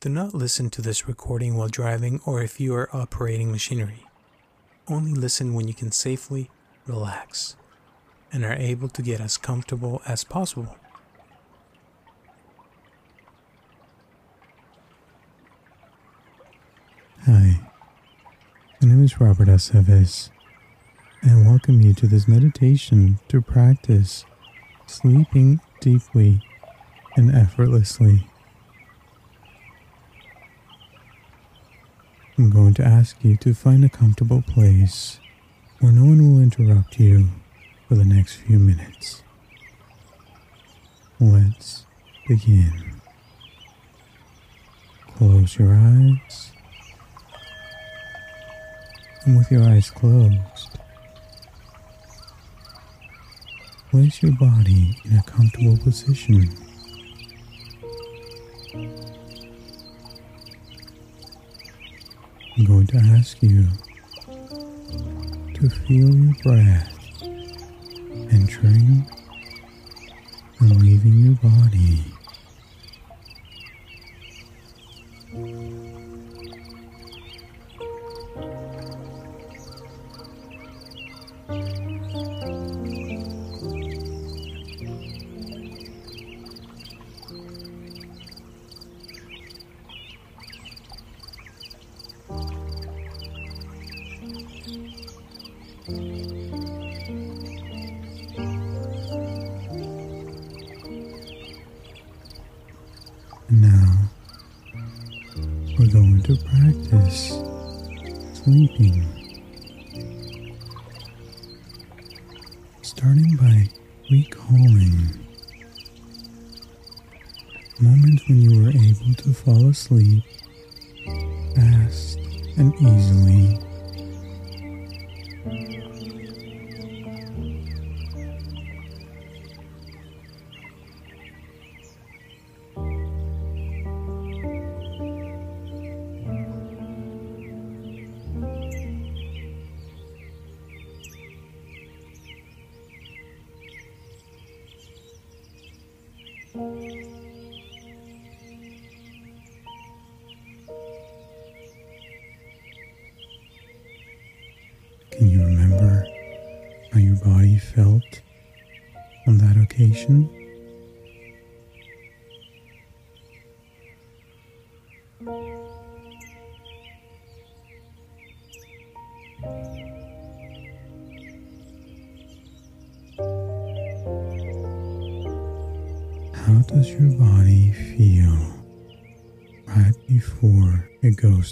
Do not listen to this recording while driving or if you are operating machinery. Only listen when you can safely relax and are able to get as comfortable as possible. Hi, my name is Robert Aceves, and welcome you to this meditation to practice sleeping deeply and effortlessly. I'm going to ask you to find a comfortable place where no one will interrupt you for the next few minutes. Let's begin. Close your eyes. And with your eyes closed, place your body in a comfortable position. I'm going to ask you to feel your breath entering and leaving your body. Starting by recalling moments when you were able to fall asleep fast and easily.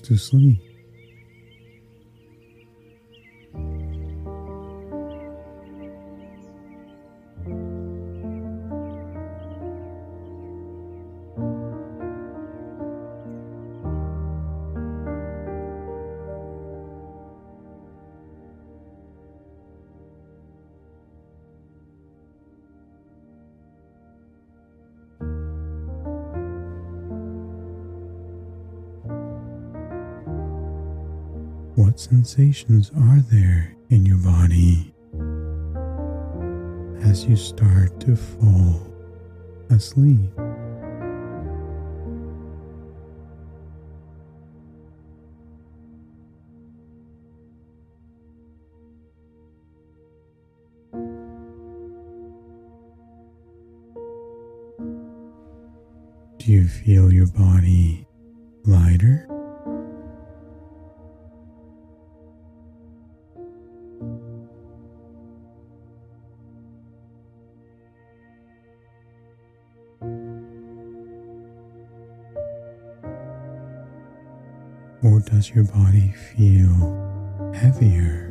Constituições Sensations are there in your body as you start to fall asleep? Do you feel your body lighter? Does your body feel heavier?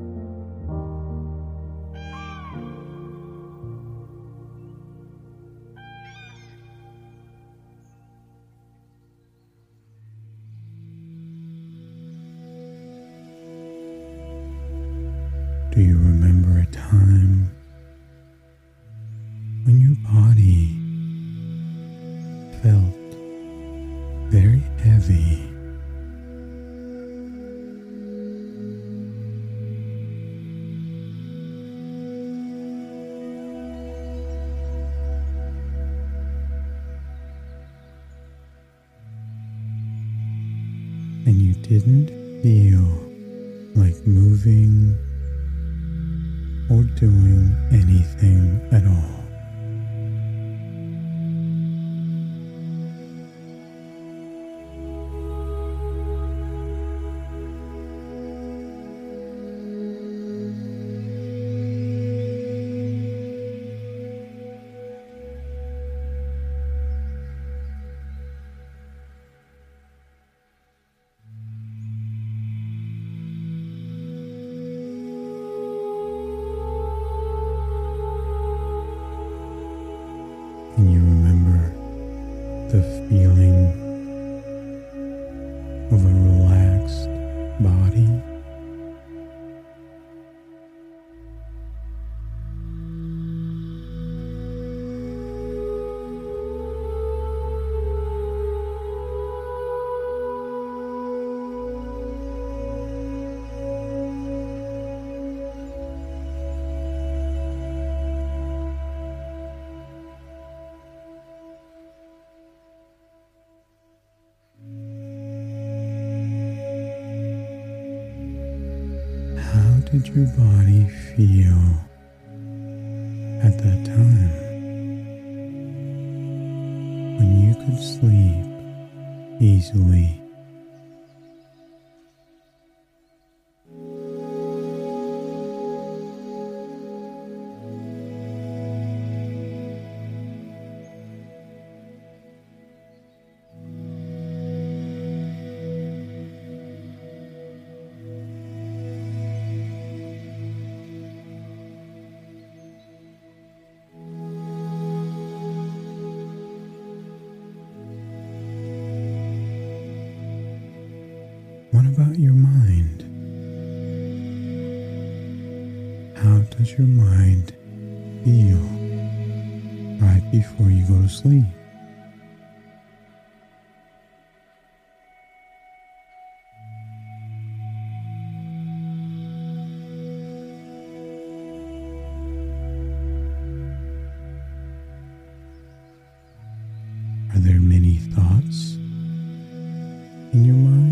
in you. your body feel? in your mind.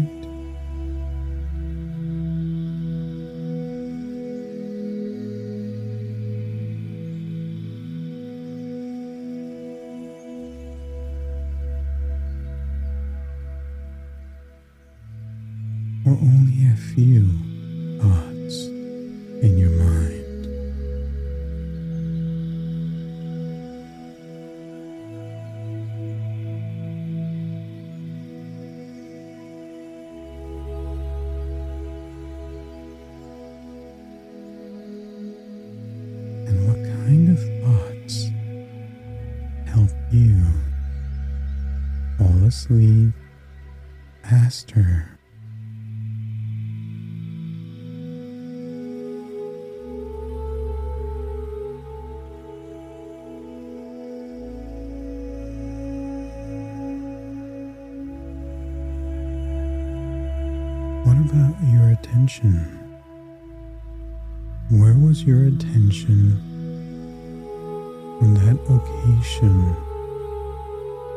location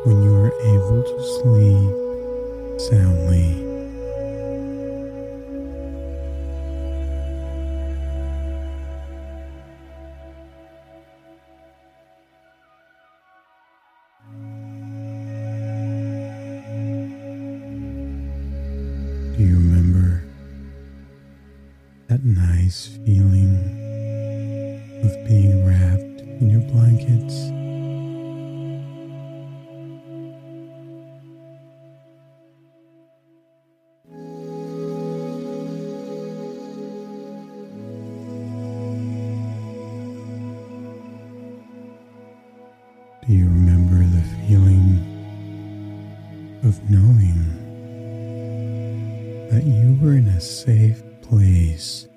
when you are able to sleep soundly. Do you remember the feeling of knowing that you were in a safe place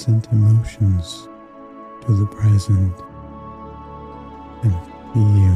present emotions to the present and feel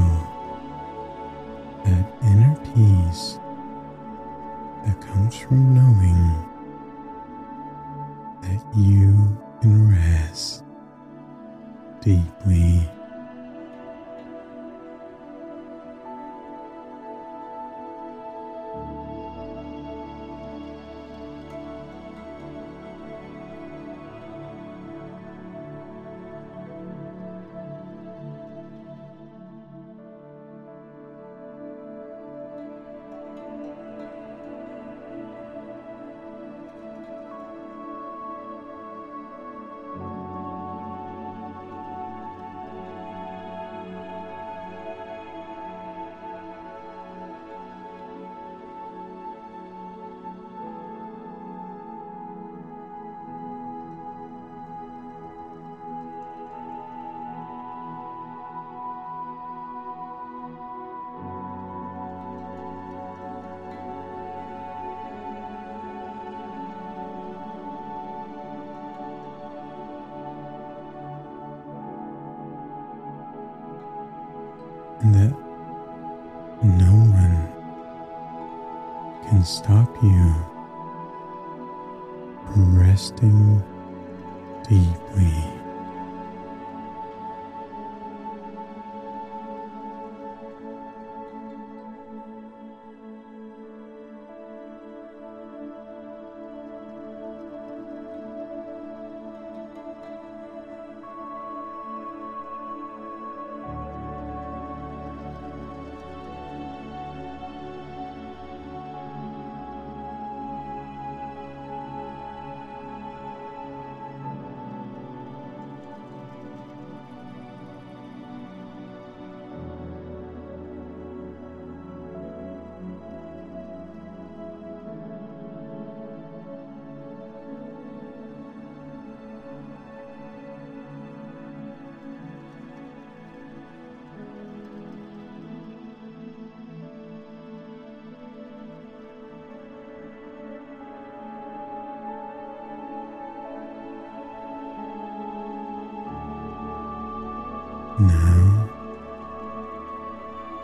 stop you.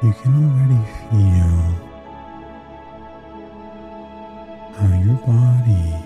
you can already feel how your body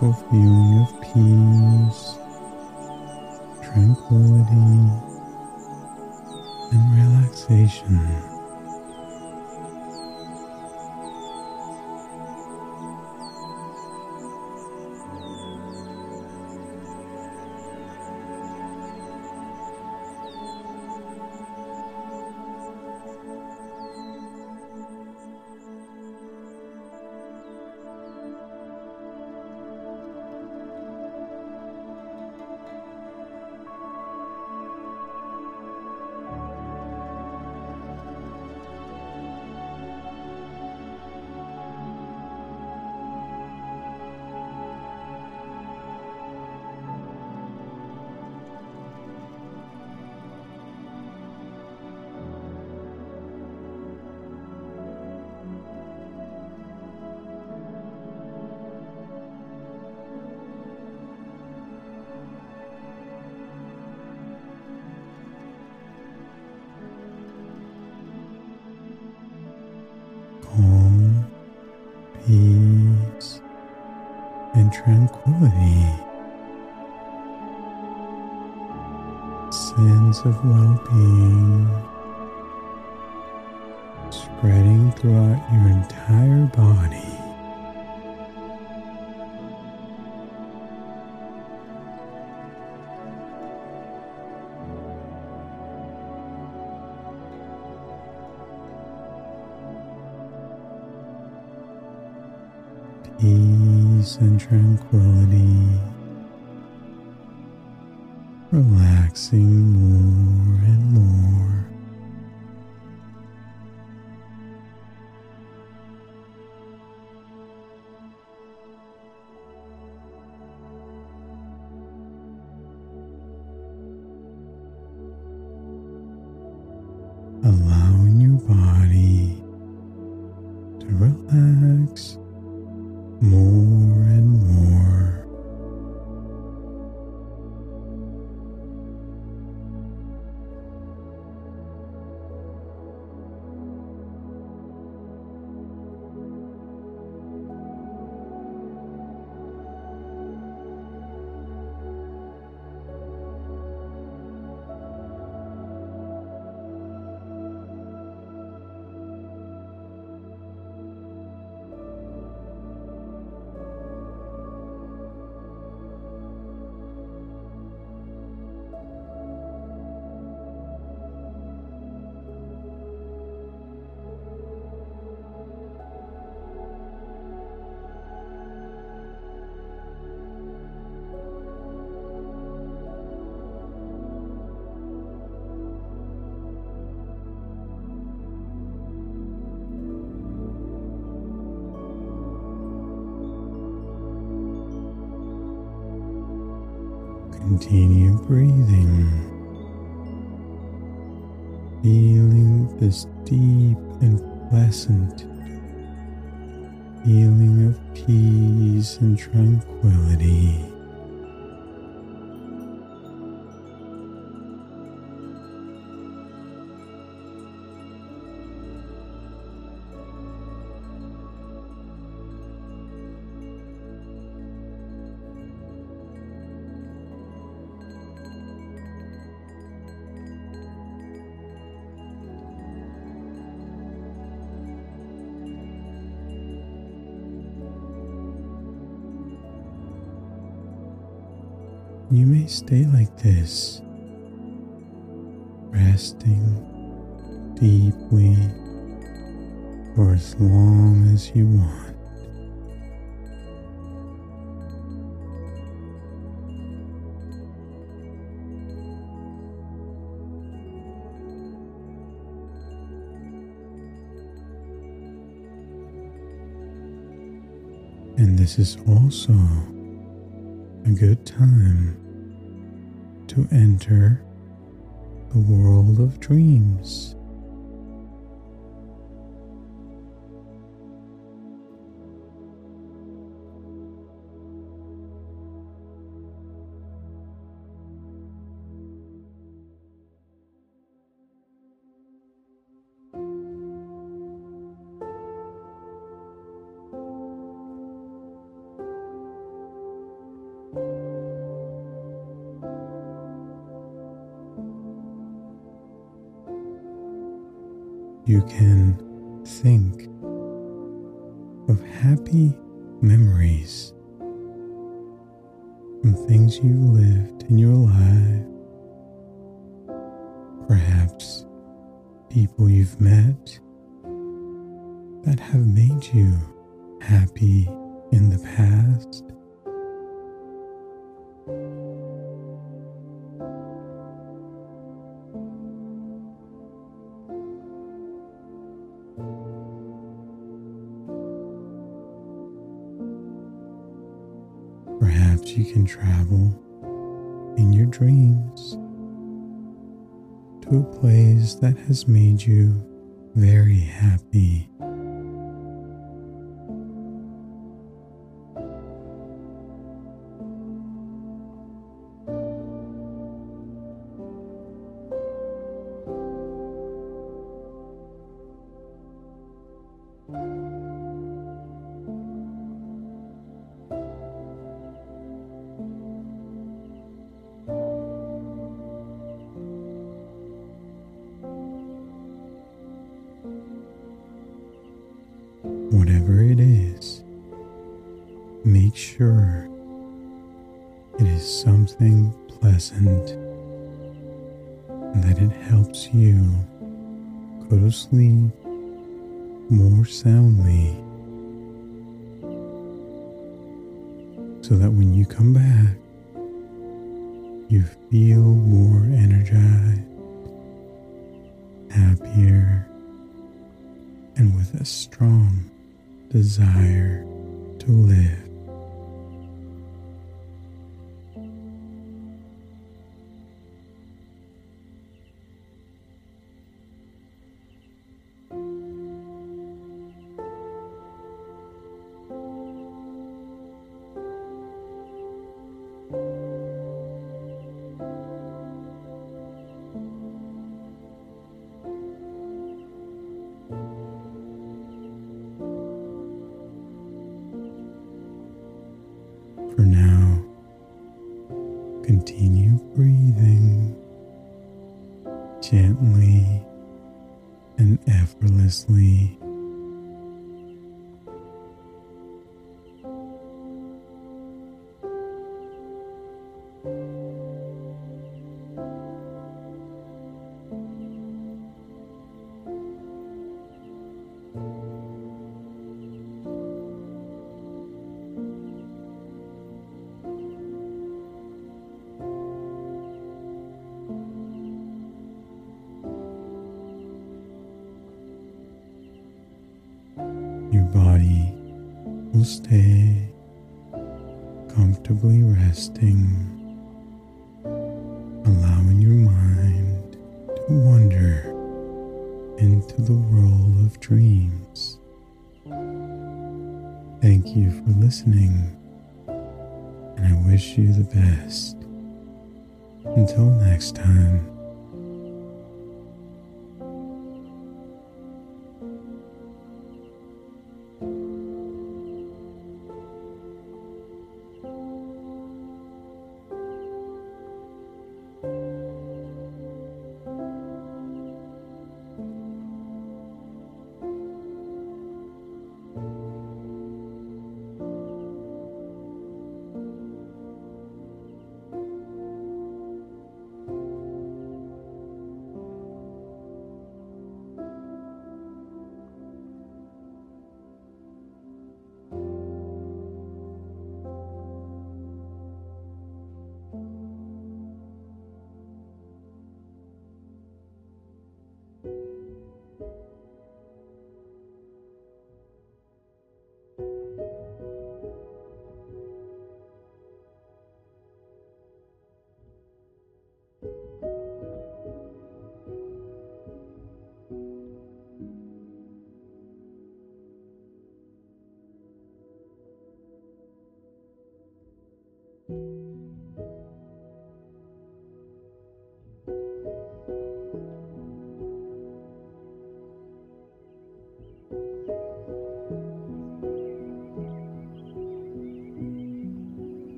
beautiful feeling of peace, tranquility, and relaxation. Spreading throughout your entire body. Continue breathing, feeling this deep and pleasant feeling of peace and tranquility. Stay like this, resting deeply for as long as you want. And this is also a good time to enter the world of dreams. You can think of happy memories from things you've lived in your life, perhaps people you've met that have made you happy in the past. Travel in your dreams to a place that has made you very happy. Gently and effortlessly.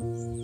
oh you.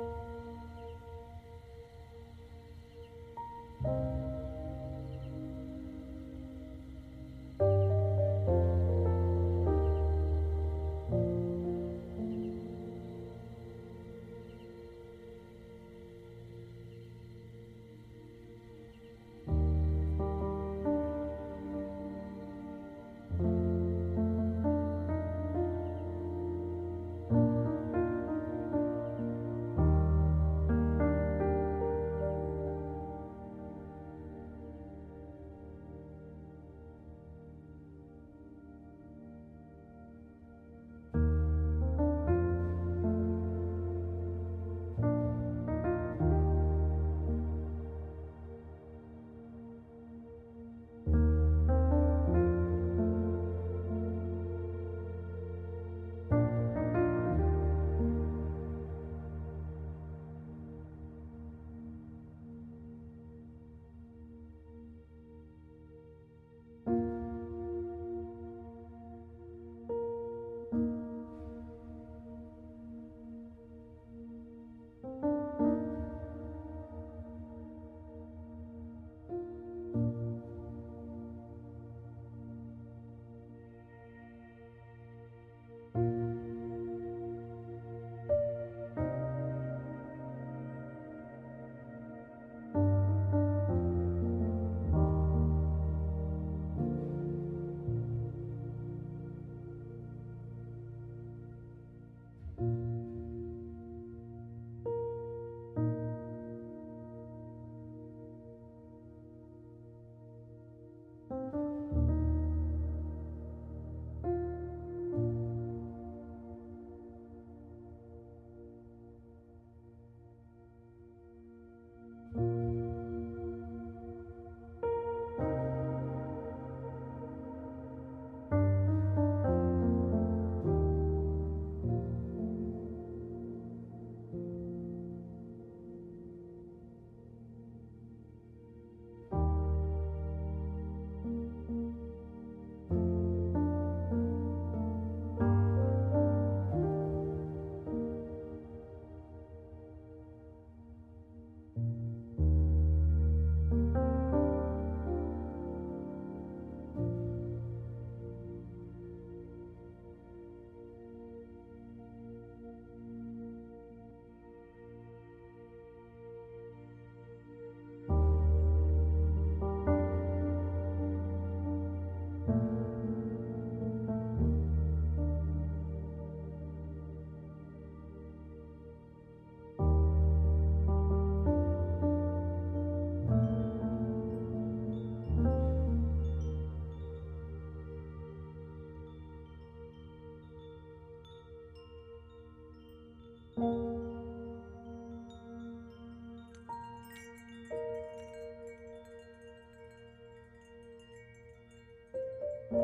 thank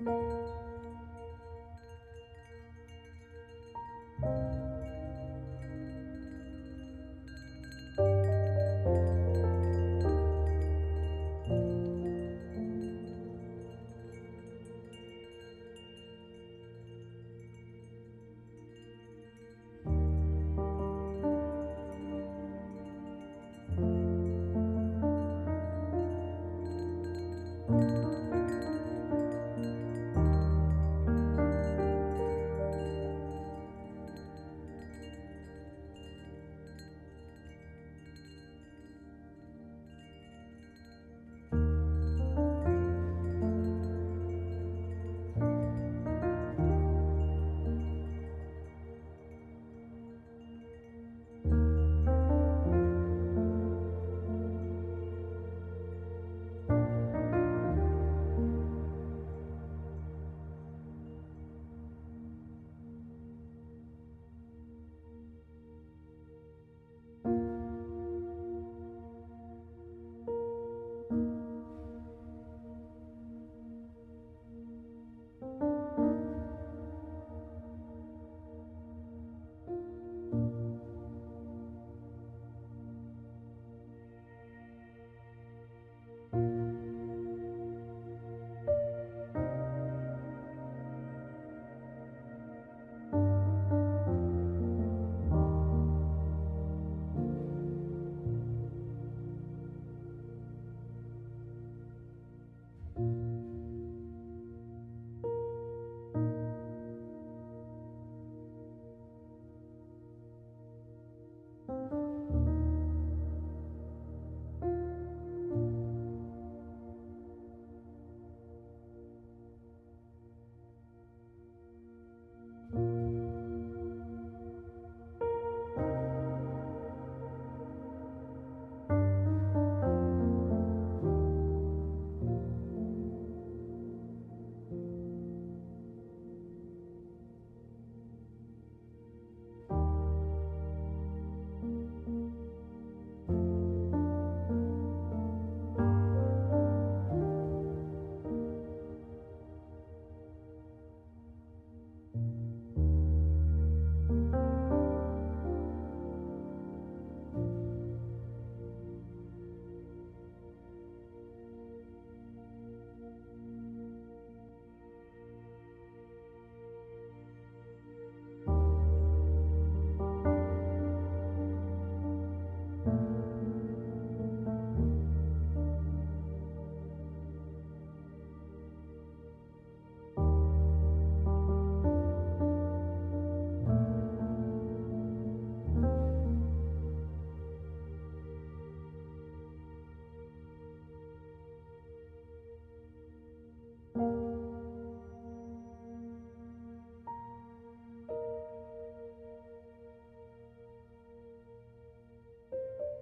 you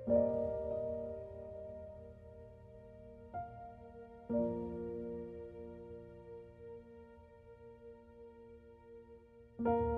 thank you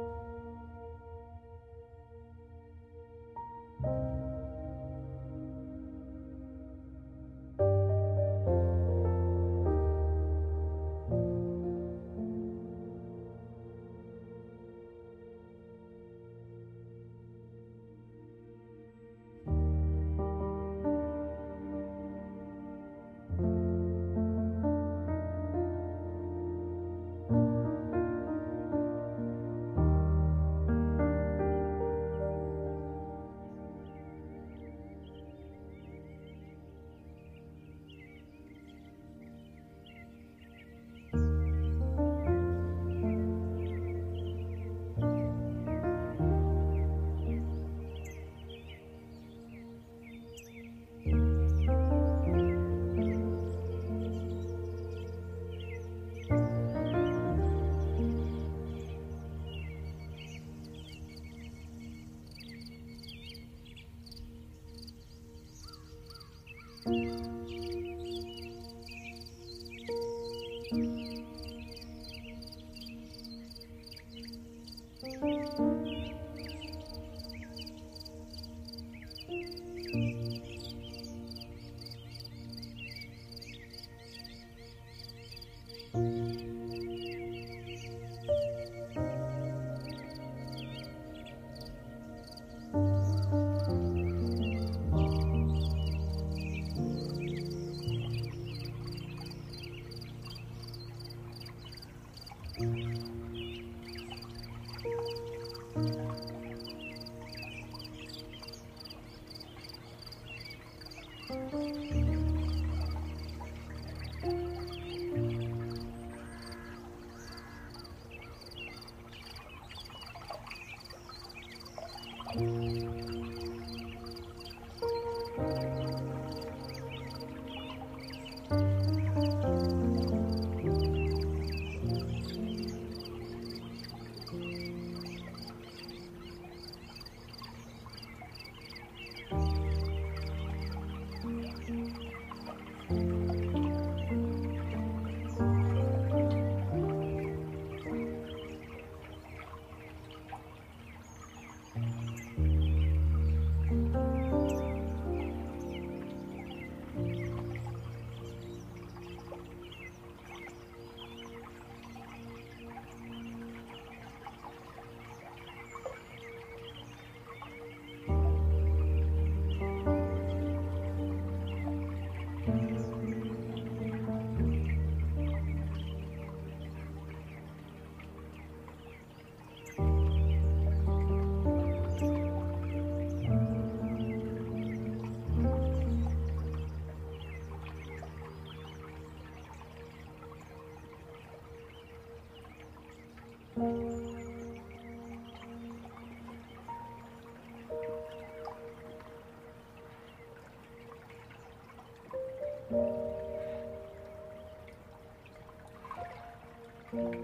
thank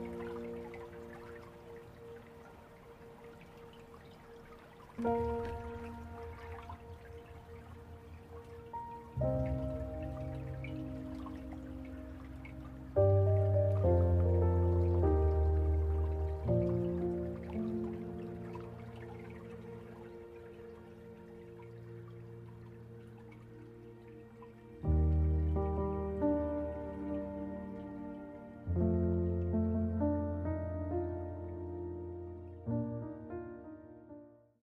you